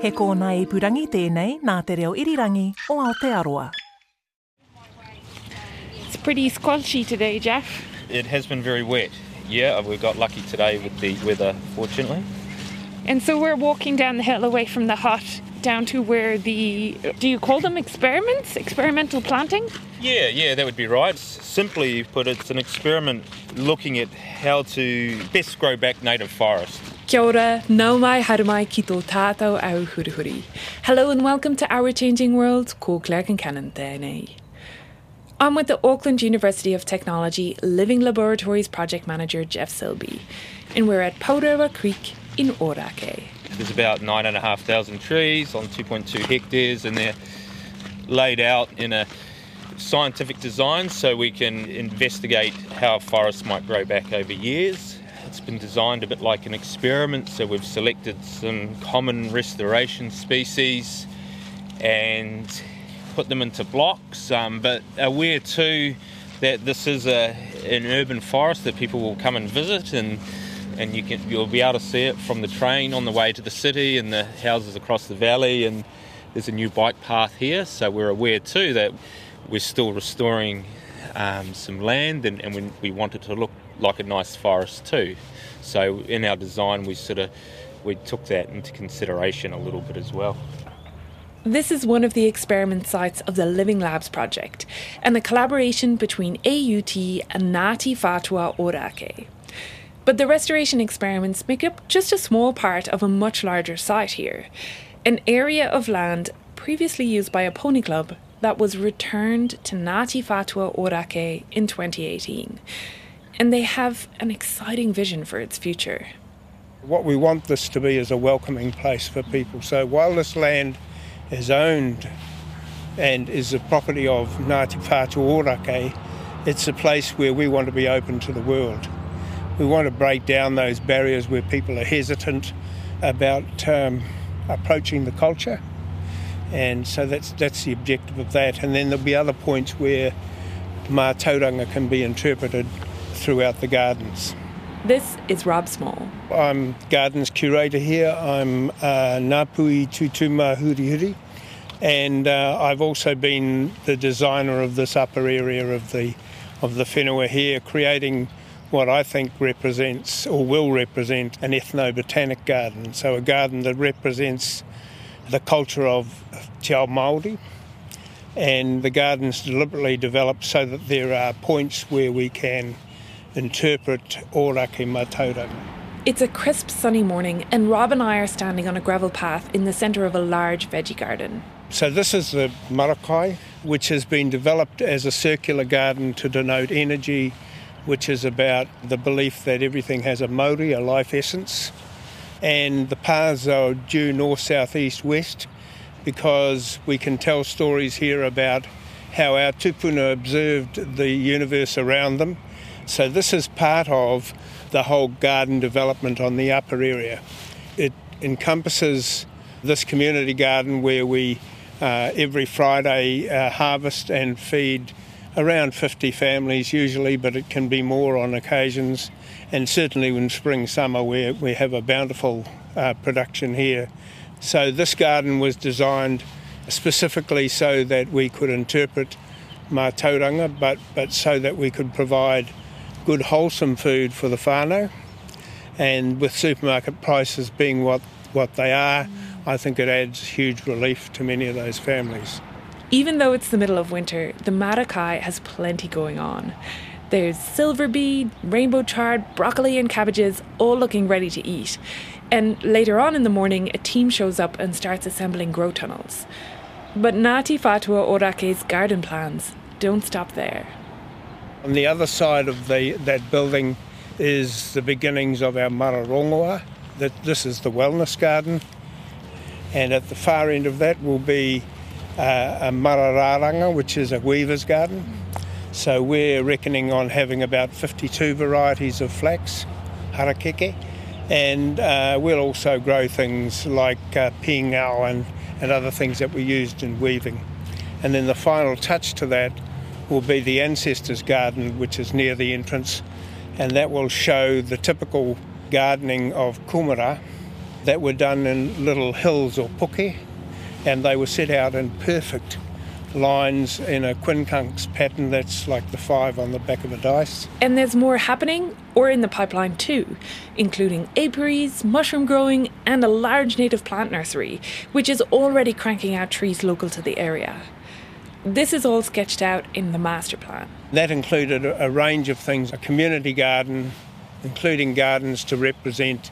He kōna i purangi tēnei nā te reo irirangi o Aotearoa. It's pretty squelchy today, Jeff. It has been very wet. Yeah, we got lucky today with the weather, fortunately. And so we're walking down the hill away from the hut down to where the do you call them experiments? Experimental planting? Yeah, yeah, that would be right. Simply put, it's an experiment looking at how to best grow back native forest. Kia ora, nau mai haru mai ki tō tātou au hurihuri. Hello and welcome to Our Changing World, ko and Concannon tēnei. I'm with the Auckland University of Technology Living Laboratories Project Manager Jeff Silby, and we're at Pourewa Creek in Ōrākei. There's about nine and a half thousand trees on 2.2 hectares, and they're laid out in a scientific design so we can investigate how forests might grow back over years. It's been designed a bit like an experiment, so we've selected some common restoration species and put them into blocks, um, but aware too that this is a, an urban forest that people will come and visit and and you can you'll be able to see it from the train on the way to the city and the houses across the valley and there's a new bike path here. So we're aware too that we're still restoring um, some land and, and we, we to look like a nice forest too so in our design we sort of we took that into consideration a little bit as well This is one of the experiment sites of the Living Labs project and the collaboration between AUT and Ngāti Whātua Ōrākei. But the restoration experiments make up just a small part of a much larger site here, an area of land previously used by a pony club that was returned to Ngāti Whātua Ōrākei in 2018. And they have an exciting vision for its future. What we want this to be is a welcoming place for people. So while this land is owned and is the property of Ngāti Whātua it's a place where we want to be open to the world. We want to break down those barriers where people are hesitant about um, approaching the culture. And so that's, that's the objective of that. And then there'll be other points where mātauranga can be interpreted throughout the gardens. This is Rob Small. I'm gardens curator here. I'm uh, Ngāpuhi Tutuma Hurihuri, and uh, I've also been the designer of this upper area of the of the whenua here, creating what I think represents or will represent an ethno-botanic garden. So a garden that represents the culture of Te Ao Māori, and the garden's deliberately developed so that there are points where we can interpret Ōrākei Mātauranga. It's a crisp sunny morning, and Rob and I are standing on a gravel path in the centre of a large veggie garden. So this is the Marakai, which has been developed as a circular garden to denote energy, which is about the belief that everything has a mauri, a life essence. And the paths are due north, south, east, west, because we can tell stories here about how our tupuna observed the universe around them. So this is part of the whole garden development on the upper area. It encompasses this community garden where we uh, every Friday uh, harvest and feed around 50 families usually, but it can be more on occasions. And certainly in spring, summer, we, we have a bountiful uh, production here. So this garden was designed specifically so that we could interpret mātauranga, but, but so that we could provide good wholesome food for the whānau. And with supermarket prices being what, what they are, I think it adds huge relief to many of those families. Even though it's the middle of winter, the Marakai has plenty going on. There's silver beet, rainbow chard, broccoli, and cabbages, all looking ready to eat. And later on in the morning, a team shows up and starts assembling grow tunnels. But Ngāti Whātua Ōrākei's garden plans don't stop there. On the other side of the, that building is the beginnings of our Māra Rongoā. That this is the wellness garden, and at the far end of that will be uh, a Māra Raranga, which is a weaver's garden. So we're reckoning on having about 52 varieties of flax, harakeke, and uh, we'll also grow things like uh, pingao and, and other things that we used in weaving. And then the final touch to that will be the ancestors' garden, which is near the entrance, and that will show the typical gardening of kumara that were done in little hills or puke, and they were set out in perfect lines in a quincunx pattern that's like the five on the back of a dice. And there's more happening or in the pipeline too, including apiaries, mushroom growing, and a large native plant nursery, which is already cranking out trees local to the area. This is all sketched out in the master plan. That included a range of things a community garden, including gardens to represent,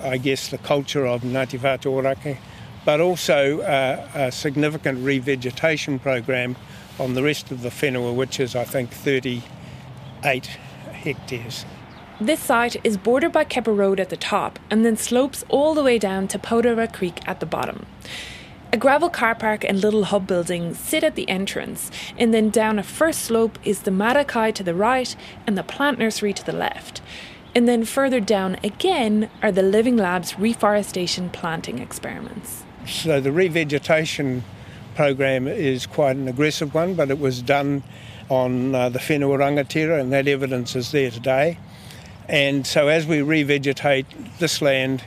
I guess, the culture of Ngāti Whātua but also uh, a significant revegetation program on the rest of the whenua, which is, I think, 38 hectares. This site is bordered by Kepa Road at the top and then slopes all the way down to Pourewa Creek at the bottom. A gravel car park and little hub building sit at the entrance, and then down a first slope is the Marakai to the right and the plant nursery to the left. And then further down again are the Living Labs reforestation planting experiments. So the revegetation program is quite an aggressive one, but it was done on uh, the whenua rangatira, and that evidence is there today. And so as we revegetate this land,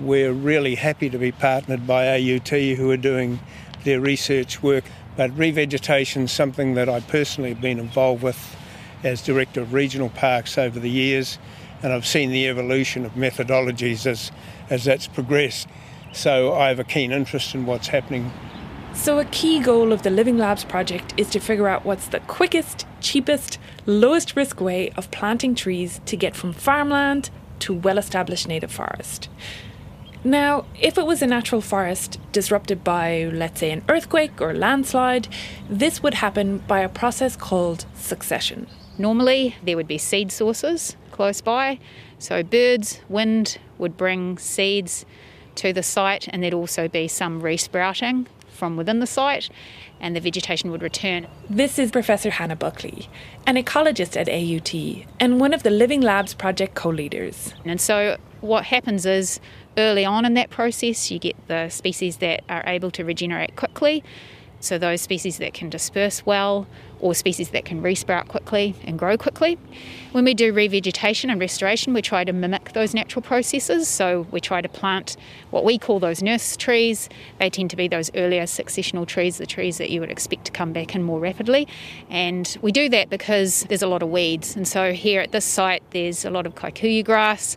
we're really happy to be partnered by AUT who are doing their research work. But revegetation is something that I personally have been involved with as Director of Regional Parks over the years, and I've seen the evolution of methodologies as, as that's progressed. So I have a keen interest in what's happening. So, a key goal of the Living Labs project is to figure out what's the quickest, cheapest, lowest risk way of planting trees to get from farmland to well established native forest. Now, if it was a natural forest disrupted by, let's say, an earthquake or landslide, this would happen by a process called succession. Normally, there would be seed sources close by, so birds, wind would bring seeds to the site, and there'd also be some resprouting from within the site, and the vegetation would return. This is Professor Hannah Buckley, an ecologist at AUT and one of the Living Labs project co leaders. And so, what happens is early on in that process, you get the species that are able to regenerate quickly. So, those species that can disperse well, or species that can resprout quickly and grow quickly. When we do revegetation and restoration, we try to mimic those natural processes. So, we try to plant what we call those nurse trees. They tend to be those earlier successional trees, the trees that you would expect to come back in more rapidly. And we do that because there's a lot of weeds. And so, here at this site, there's a lot of kikuyu grass.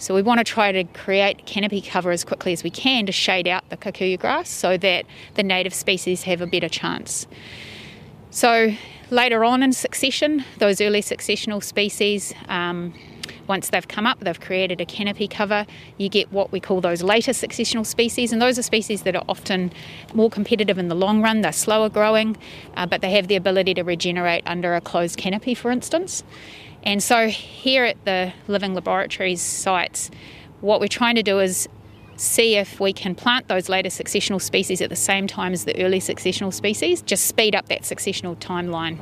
So we want to try to create canopy cover as quickly as we can to shade out the kikuyu grass so that the native species have a better chance. So later on in succession, those early successional species, um, once they've come up, they've created a canopy cover, you get what we call those later successional species, and those are species that are often more competitive in the long run. They're slower growing, uh, but they have the ability to regenerate under a closed canopy, for instance. And so, here at the Living Laboratories sites, what we're trying to do is see if we can plant those later successional species at the same time as the early successional species, just speed up that successional timeline.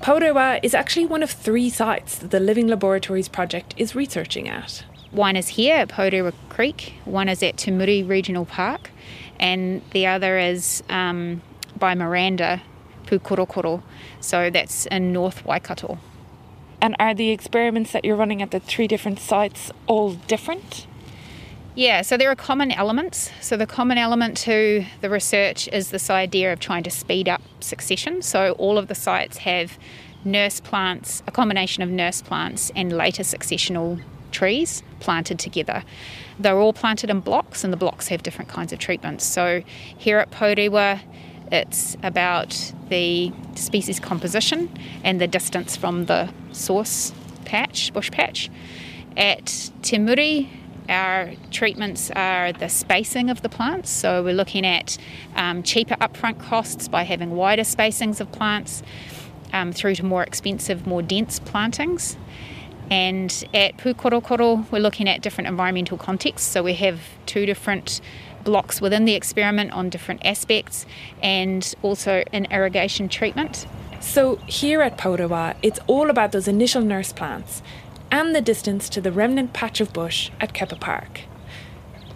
Pourewa is actually one of three sites that the Living Laboratories project is researching at. One is here at Pourewa Creek, one is at Te Muri Regional Park, and the other is um, by Miranda, Pukorokoro. So that's in North Waikato. And are the experiments that you're running at the three different sites all different? Yeah, so there are common elements. So the common element to the research is this idea of trying to speed up succession. So all of the sites have nurse plants, a combination of nurse plants and later successional trees planted together. They're all planted in blocks, and the blocks have different kinds of treatments. So here at Pourewa, It's about the species composition and the distance from the source patch, bush patch. At Te Muri, our treatments are the spacing of the plants, so we're looking at um, cheaper upfront costs by having wider spacings of plants um, through to more expensive, more dense plantings. And at Pukorokoro, we're looking at different environmental contexts, so we have two different blocks within the experiment on different aspects and also an irrigation treatment. So, here at Pourewa, it's all about those initial nurse plants and the distance to the remnant patch of bush at Kepa Park.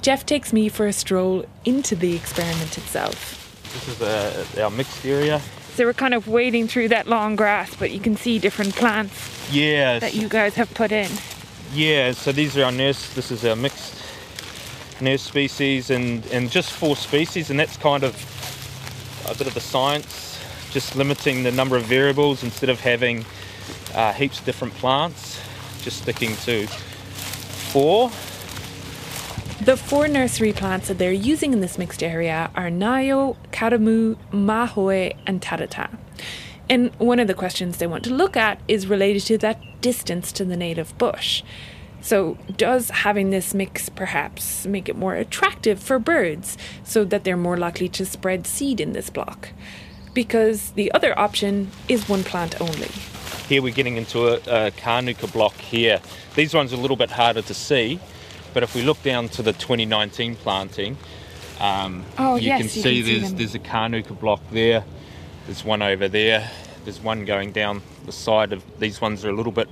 Jeff takes me for a stroll into the experiment itself. This is uh, our mixed area. So, we're kind of wading through that long grass, but you can see different plants Yeah. that you guys have put in. Yeah, so these are our nurse. This is our mixed nurse species, and and just four species, and that's kind of a bit of the science, just limiting the number of variables instead of having uh, heaps of different plants, just sticking to four. The four nursery plants that they're using in this mixed area are Ngaio, Karamu, Mahoe, and Tarata. And one of the questions they want to look at is related to that distance to the native bush. So, does having this mix perhaps make it more attractive for birds so that they're more likely to spread seed in this block? Because the other option is one plant only. Here we're getting into a, a Kanuka block here. These ones are a little bit harder to see, but if we look down to the 2019 planting, um, Oh, you yes, can you see can see there's there's a Kanuka block there. There's one over there. There's one going down the side of these ones are a little bit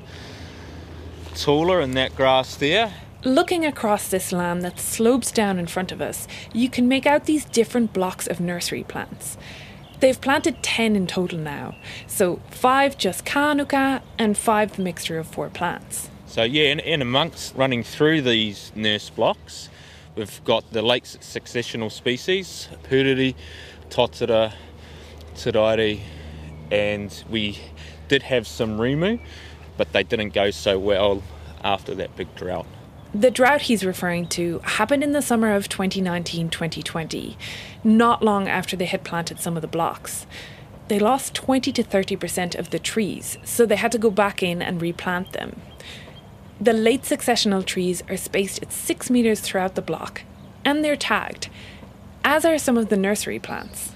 taller in that grass there. Looking across this land that slopes down in front of us, you can make out these different blocks of nursery plants. They've planted 10 in total now, so 5 just Kanuka and 5 the mixture of 4 plants. So yeah, in, in amongst running through these nurse blocks, we've got the late successional species, Puriri, Totara, Taraire, and we did have some Rimu, but they didn't go so well after that big drought. The drought he's referring to happened in the summer of 2019 2020, not long after they had planted some of the blocks. They lost 20 to 30% of the trees, so they had to go back in and replant them. The late successional trees are spaced at 6 metres throughout the block, and they're tagged, as are some of the nursery plants.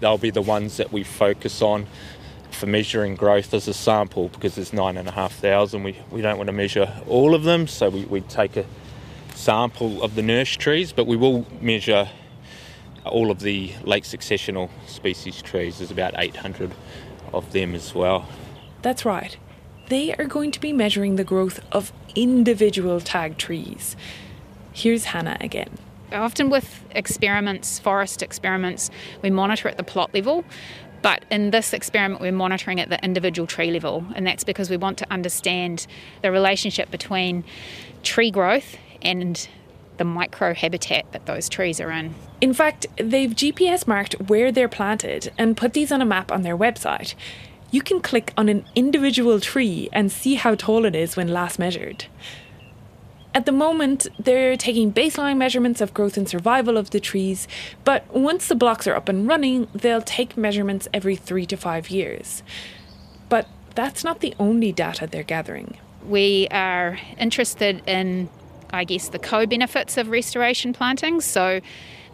They'll be the ones that we focus on for measuring growth as a sample because there's nine and a half thousand. We, we don't want to measure all of them, so we, we take a sample of the nurse trees, but we will measure all of the late successional species trees. There's about 800 of them as well. That's right. They are going to be measuring the growth of individual tag trees. Here's Hannah again. Often with experiments, forest experiments, we monitor at the plot level. But in this experiment, we're monitoring at the individual tree level, and that's because we want to understand the relationship between tree growth and the micro habitat that those trees are in. In fact, they've GPS marked where they're planted and put these on a map on their website. You can click on an individual tree and see how tall it is when last measured. At the moment, they're taking baseline measurements of growth and survival of the trees, but once the blocks are up and running, they'll take measurements every three to five years. But that's not the only data they're gathering. We are interested in, I guess, the co benefits of restoration plantings. So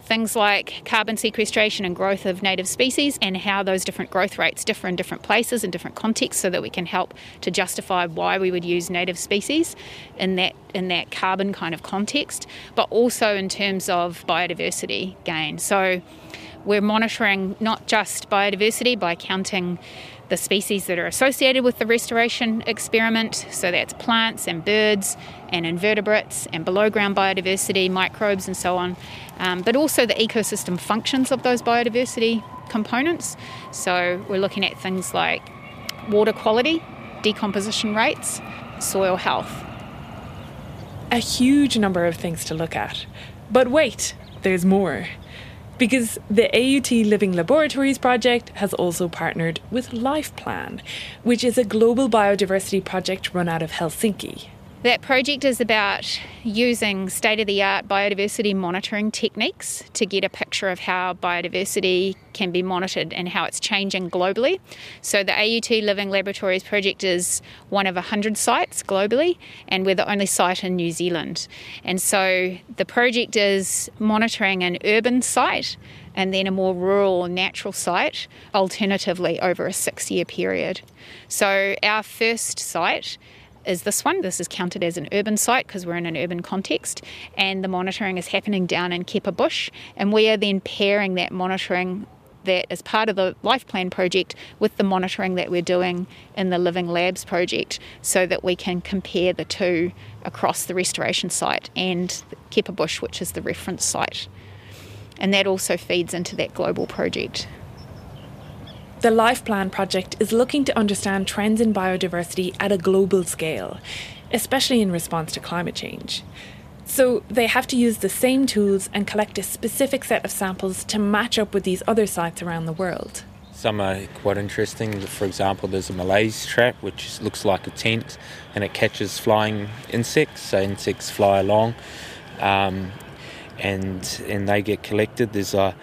things like carbon sequestration and growth of native species and how those different growth rates differ in different places and different contexts so that we can help to justify why we would use native species in that in that carbon kind of context but also in terms of biodiversity gain. So we're monitoring not just biodiversity by counting the species that are associated with the restoration experiment. So that's plants and birds and invertebrates and below ground biodiversity, microbes, and so on. Um, but also the ecosystem functions of those biodiversity components. So we're looking at things like water quality, decomposition rates, soil health. A huge number of things to look at. But wait, there's more. Because the AUT Living Laboratories project has also partnered with LifePlan, which is a global biodiversity project run out of Helsinki. That project is about using state of the art biodiversity monitoring techniques to get a picture of how biodiversity can be monitored and how it's changing globally. So, the AUT Living Laboratories project is one of 100 sites globally, and we're the only site in New Zealand. And so, the project is monitoring an urban site and then a more rural natural site, alternatively over a six year period. So, our first site is this one. This is counted as an urban site because we're in an urban context, and the monitoring is happening down in Kepa Bush, and we are then pairing that monitoring that as part of the Life Plan project with the monitoring that we're doing in the Living Labs project so that we can compare the two across the restoration site and Kepa Bush, which is the reference site. And that also feeds into that global project. The Life Plan project is looking to understand trends in biodiversity at a global scale, especially in response to climate change. So they have to use the same tools and collect a specific set of samples to match up with these other sites around the world. Some are quite interesting. For example, there's a malaise trap which looks like a tent and it catches flying insects. So insects fly along um, and and they get collected. There's a,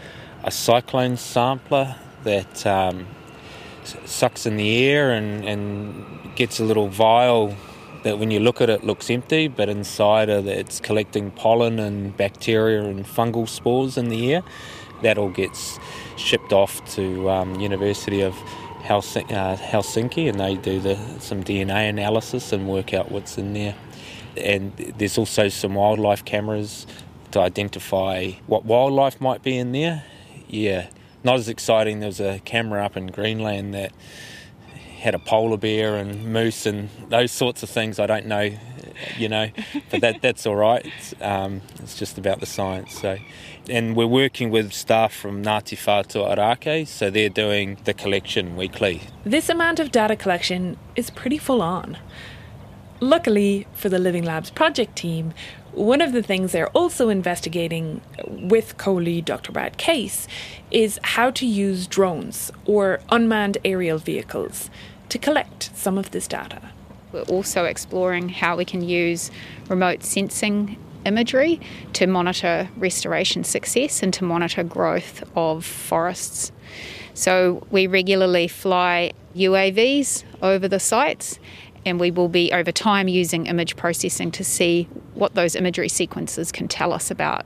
a cyclone sampler that um, sucks in the air and, and gets a little vial that when you look at it looks empty, but inside it it's collecting pollen and bacteria and fungal spores in the air. That all gets shipped off to um, University of Helsinki, uh, Helsinki, and they do the, some DNA analysis and work out what's in there. And there's also some wildlife cameras to identify what wildlife might be in there. Yeah, not as exciting. There was a camera up in Greenland that had a polar bear and moose and those sorts of things. I don't know, you know, but that that's all right. It's, um, it's just about the science. So, and we're working with staff from Ngāti Whātua Ōrākei, so they're doing the collection weekly. This amount of data collection is pretty full on. Luckily for the Living Labs project team, one of the things they're also investigating with co lead Dr. Brad Case is how to use drones or unmanned aerial vehicles to collect some of this data. We're also exploring how we can use remote sensing imagery to monitor restoration success and to monitor growth of forests. So we regularly fly UAVs over the sites and we will be over time using image processing to see what those imagery sequences can tell us about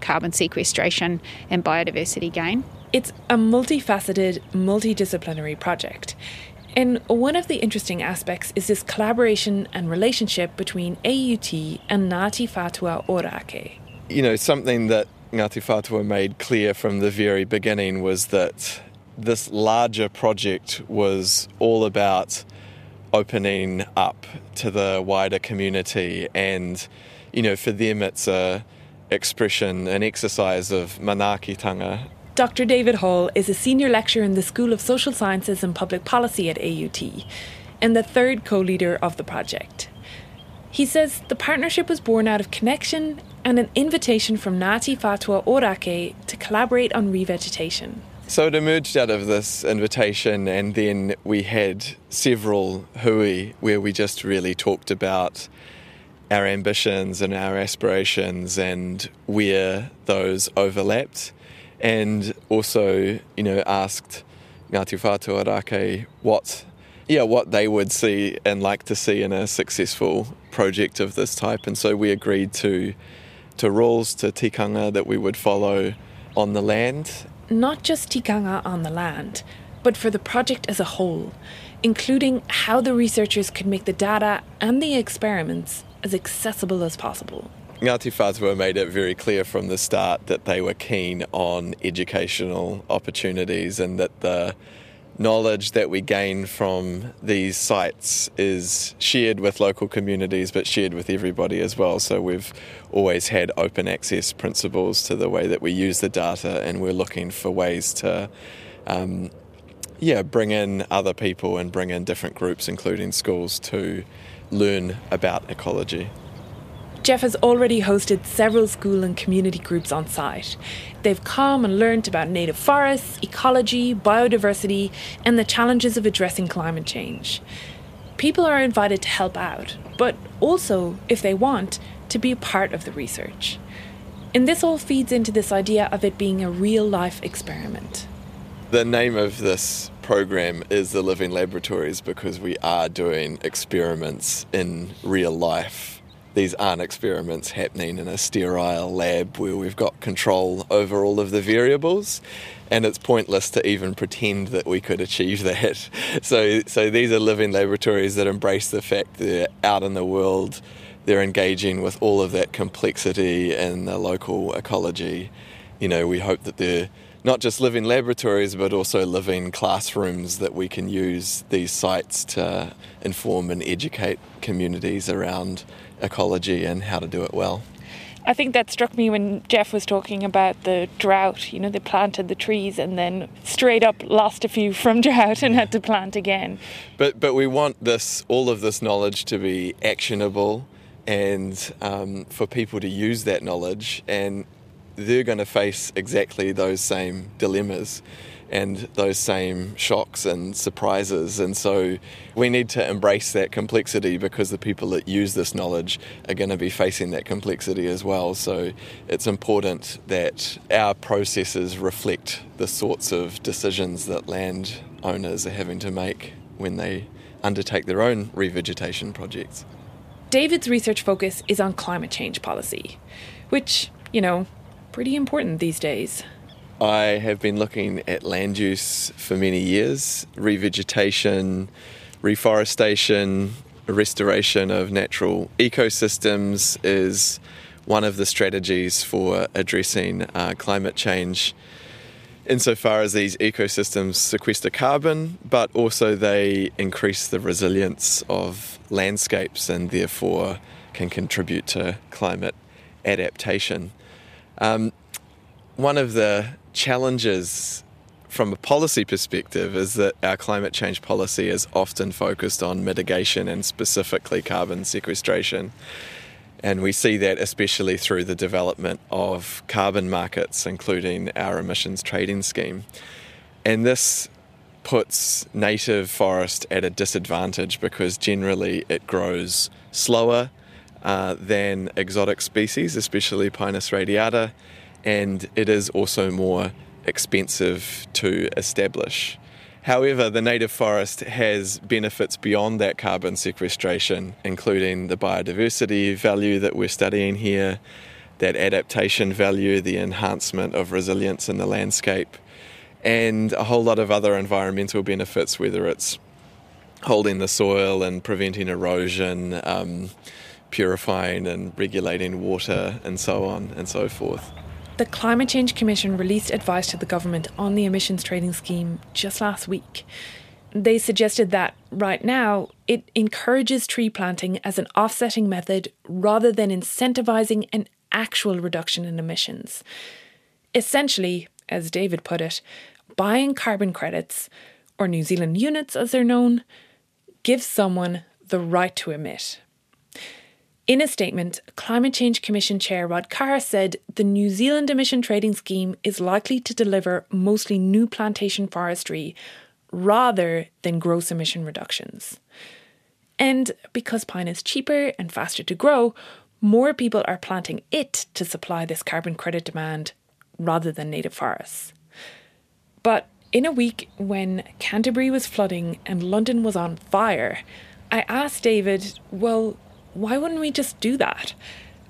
carbon sequestration and biodiversity gain. It's a multifaceted, multidisciplinary project. And one of the interesting aspects is this collaboration and relationship between AUT and Ngāti Whātua Ōrākei. You know, something that Ngāti Whātua made clear from the very beginning was that this larger project was all about opening up to the wider community and you know for them it's a expression an exercise of manaakitanga Dr. David Hall is a senior lecturer in the School of Social Sciences and Public Policy at AUT and the third co-leader of the project. He says the partnership was born out of connection and an invitation from Ngāti Whātua Ōrākei to collaborate on revegetation. So it emerged out of this invitation, and then we had several hui where we just really talked about our ambitions and our aspirations and where those overlapped, and also, you know, asked Ngāti Whātua Ōrākei what, yeah, what they would see and like to see in a successful project of this type, and so we agreed to to rules to tikanga that we would follow on the land not just tikanga on the land, but for the project as a whole, including how the researchers could make the data and the experiments as accessible as possible. Ngāti Whātua made it very clear from the start that they were keen on educational opportunities and that the knowledge that we gain from these sites is shared with local communities but shared with everybody as well. So we've always had open access principles to the way that we use the data and we're looking for ways to um, yeah, bring in other people and bring in different groups, including schools, to learn about ecology. Jeff has already hosted several school and community groups on site. They've come and learnt about native forests, ecology, biodiversity, and the challenges of addressing climate change. people are invited to help out, but also, if they want, to be a part of the research. And this all feeds into this idea of it being a real life experiment. The name of this program is the Living Laboratories because we are doing experiments in real life. These aren't experiments happening in a sterile lab where we've got control over all of the variables and it's pointless to even pretend that we could achieve that. So, so these are living laboratories that embrace the fact they're out in the world, they're engaging with all of that complexity and the local ecology. You know, we hope that they're not just living laboratories, but also living classrooms that we can use these sites to inform and educate communities around ecology and how to do it well. I think that struck me when Jeff was talking about the drought. You know, they planted the trees and then straight up lost a few from drought and had to plant again. But but we want this all of this knowledge to be actionable and um, for people to use that knowledge and they're going to face exactly those same dilemmas and those same shocks and surprises. And so we need to embrace that complexity because the people that use this knowledge are going to be facing that complexity as well. So it's important that our processes reflect the sorts of decisions that land owners are having to make when they undertake their own revegetation projects. David's research focus is on climate change policy, which, you know, pretty important these days. I have been looking at land use for many years revegetation, reforestation, restoration of natural ecosystems is one of the strategies for addressing uh, climate change insofar as these ecosystems sequester carbon, but also they increase the resilience of landscapes and therefore can contribute to climate adaptation. Um, one of the challenges from a policy perspective is that our climate change policy is often focused on mitigation and specifically carbon sequestration. And we see that especially through the development of carbon markets, including our emissions trading scheme. And this puts native forest at a disadvantage because generally it grows slower uh, than exotic species, especially Pinus radiata, and it is also more expensive to establish. However, the native forest has benefits beyond that carbon sequestration, including the biodiversity value that we're studying here, that adaptation value, the enhancement of resilience in the landscape, and a whole lot of other environmental benefits, whether it's holding the soil and preventing erosion, um, purifying and regulating water, and so on and so forth. The Climate Change Commission released advice to the government on the emissions trading scheme just last week. They suggested that right now it encourages tree planting as an offsetting method rather than incentivizing an actual reduction in emissions. Essentially, as David put it, buying carbon credits, or New Zealand units as they're known, gives someone the right to emit. In a statement, Climate Change Commission Chair Rod Carr said the New Zealand emission trading scheme is likely to deliver mostly new plantation forestry rather than gross emission reductions. And because pine is cheaper and faster to grow, more people are planting it to supply this carbon credit demand rather than native forests. But in a week when Canterbury was flooding and London was on fire, I asked David, well, why wouldn't we just do that?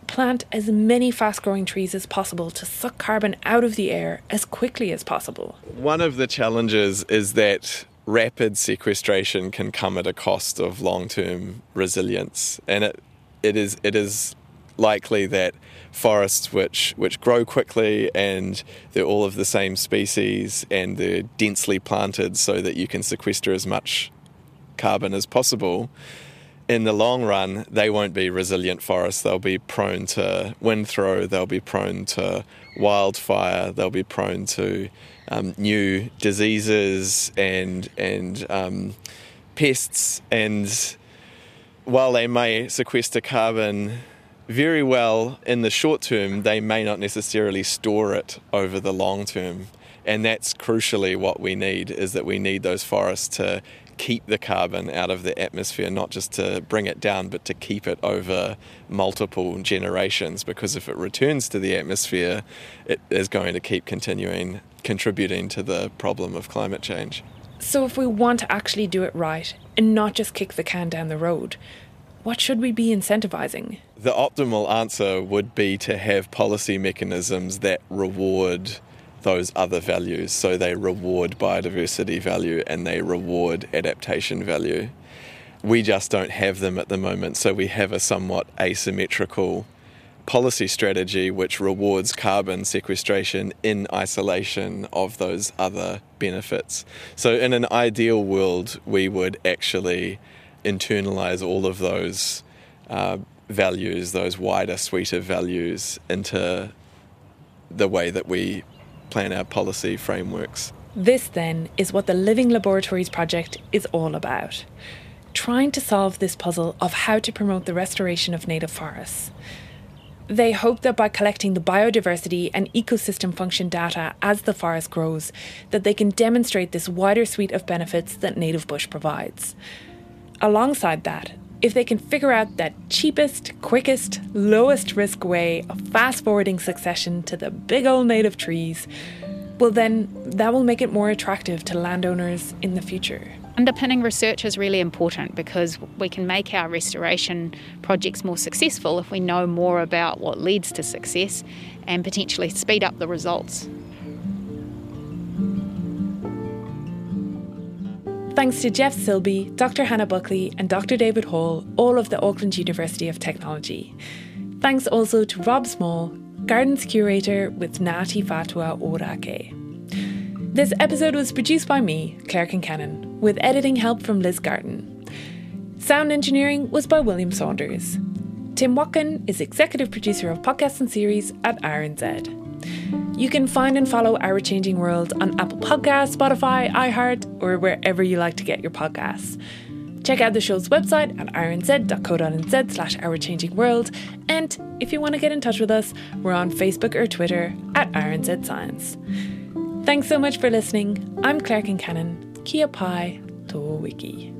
Plant as many fast growing trees as possible to suck carbon out of the air as quickly as possible. One of the challenges is that rapid sequestration can come at a cost of long term resilience. And it, it, is, it is likely that forests which, which grow quickly and they're all of the same species and they're densely planted so that you can sequester as much carbon as possible in the long run, they won't be resilient forests. They'll be prone to wind throw, they'll be prone to wildfire, they'll be prone to um, new diseases and, and um, pests. And while they may sequester carbon very well in the short term, they may not necessarily store it over the long term. And that's crucially what we need is that we need those forests to keep the carbon out of the atmosphere, not just to bring it down, but to keep it over multiple generations. Because if it returns to the atmosphere, it is going to keep continuing contributing to the problem of climate change. So, if we want to actually do it right and not just kick the can down the road, what should we be incentivizing? The optimal answer would be to have policy mechanisms that reward those other values. So they reward biodiversity value and they reward adaptation value. We just don't have them at the moment, so we have a somewhat asymmetrical policy strategy which rewards carbon sequestration in isolation of those other benefits. So, in an ideal world, we would actually internalize all of those uh, values, those wider suite of values, into the way that we plan our policy frameworks. This, then, is what the Living Laboratories project is all about trying to solve this puzzle of how to promote the restoration of native forests. They hope that by collecting the biodiversity and ecosystem function data as the forest grows, that they can demonstrate this wider suite of benefits that native bush provides. Alongside that, if they can figure out that cheapest, quickest, lowest risk way of fast forwarding succession to the big old native trees, well, then that will make it more attractive to landowners in the future. Underpinning research is really important because we can make our restoration projects more successful if we know more about what leads to success and potentially speed up the results. Thanks to Jeff Silby, Dr. Hannah Buckley, and Dr. David Hall, all of the Auckland University of Technology. Thanks also to Rob Small, Gardens Curator with Ngāti Whātua Ōrākei. This episode was produced by me, Claire Concannon, with editing help from Liz Garten. Sound engineering was by William Saunders. Tim Watkin is executive producer of podcasts and series at RNZ. You can find and follow Our Changing World on Apple Podcasts, Spotify, iHeart, or wherever you like to get your podcasts. Check out the show's website at rnz.co.nz slash Our Changing World. And if you want to get in touch with us, we're on Facebook or Twitter at RNZ Science. Thanks so much for listening. I'm Claire Concannon. Kia pai, to wiki.